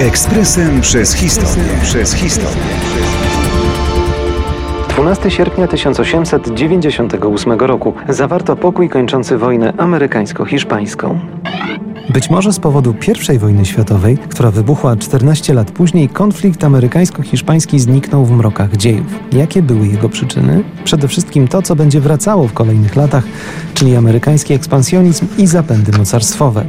Ekspresem przez historię. Przez historię. 12 sierpnia 1898 roku zawarto pokój kończący wojnę amerykańsko-hiszpańską. Być może z powodu I wojny światowej, która wybuchła 14 lat później, konflikt amerykańsko-hiszpański zniknął w mrokach dziejów. Jakie były jego przyczyny? Przede wszystkim to, co będzie wracało w kolejnych latach, czyli amerykański ekspansjonizm i zapędy mocarstwowe.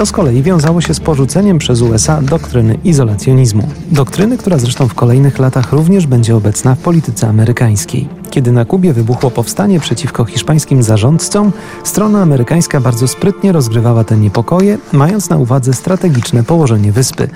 To z kolei wiązało się z porzuceniem przez USA doktryny izolacjonizmu. Doktryny, która zresztą w kolejnych latach również będzie obecna w polityce amerykańskiej. Kiedy na Kubie wybuchło powstanie przeciwko hiszpańskim zarządcom, strona amerykańska bardzo sprytnie rozgrywała te niepokoje, mając na uwadze strategiczne położenie wyspy.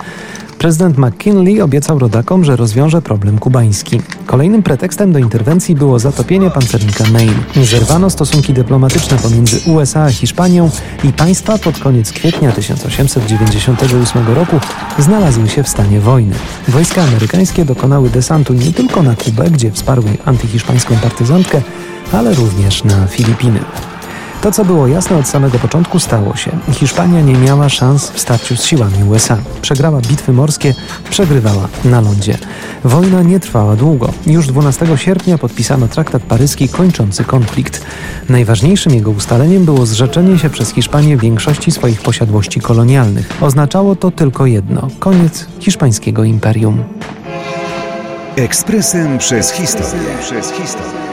Prezydent McKinley obiecał rodakom, że rozwiąże problem kubański. Kolejnym pretekstem do interwencji było zatopienie pancernika Maine. Zerwano stosunki dyplomatyczne pomiędzy USA a Hiszpanią i państwa pod koniec kwietnia 1898 roku znalazły się w stanie wojny. Wojska amerykańskie dokonały desantu nie tylko na Kubę, gdzie wsparły antyhiszpańską partyzantkę, ale również na Filipiny. To, co było jasne od samego początku, stało się. Hiszpania nie miała szans w starciu z siłami USA. Przegrała bitwy morskie, przegrywała na lądzie. Wojna nie trwała długo. Już 12 sierpnia podpisano traktat paryski kończący konflikt. Najważniejszym jego ustaleniem było zrzeczenie się przez Hiszpanię większości swoich posiadłości kolonialnych. Oznaczało to tylko jedno koniec hiszpańskiego imperium. Ekspresem przez historię. Przez historię.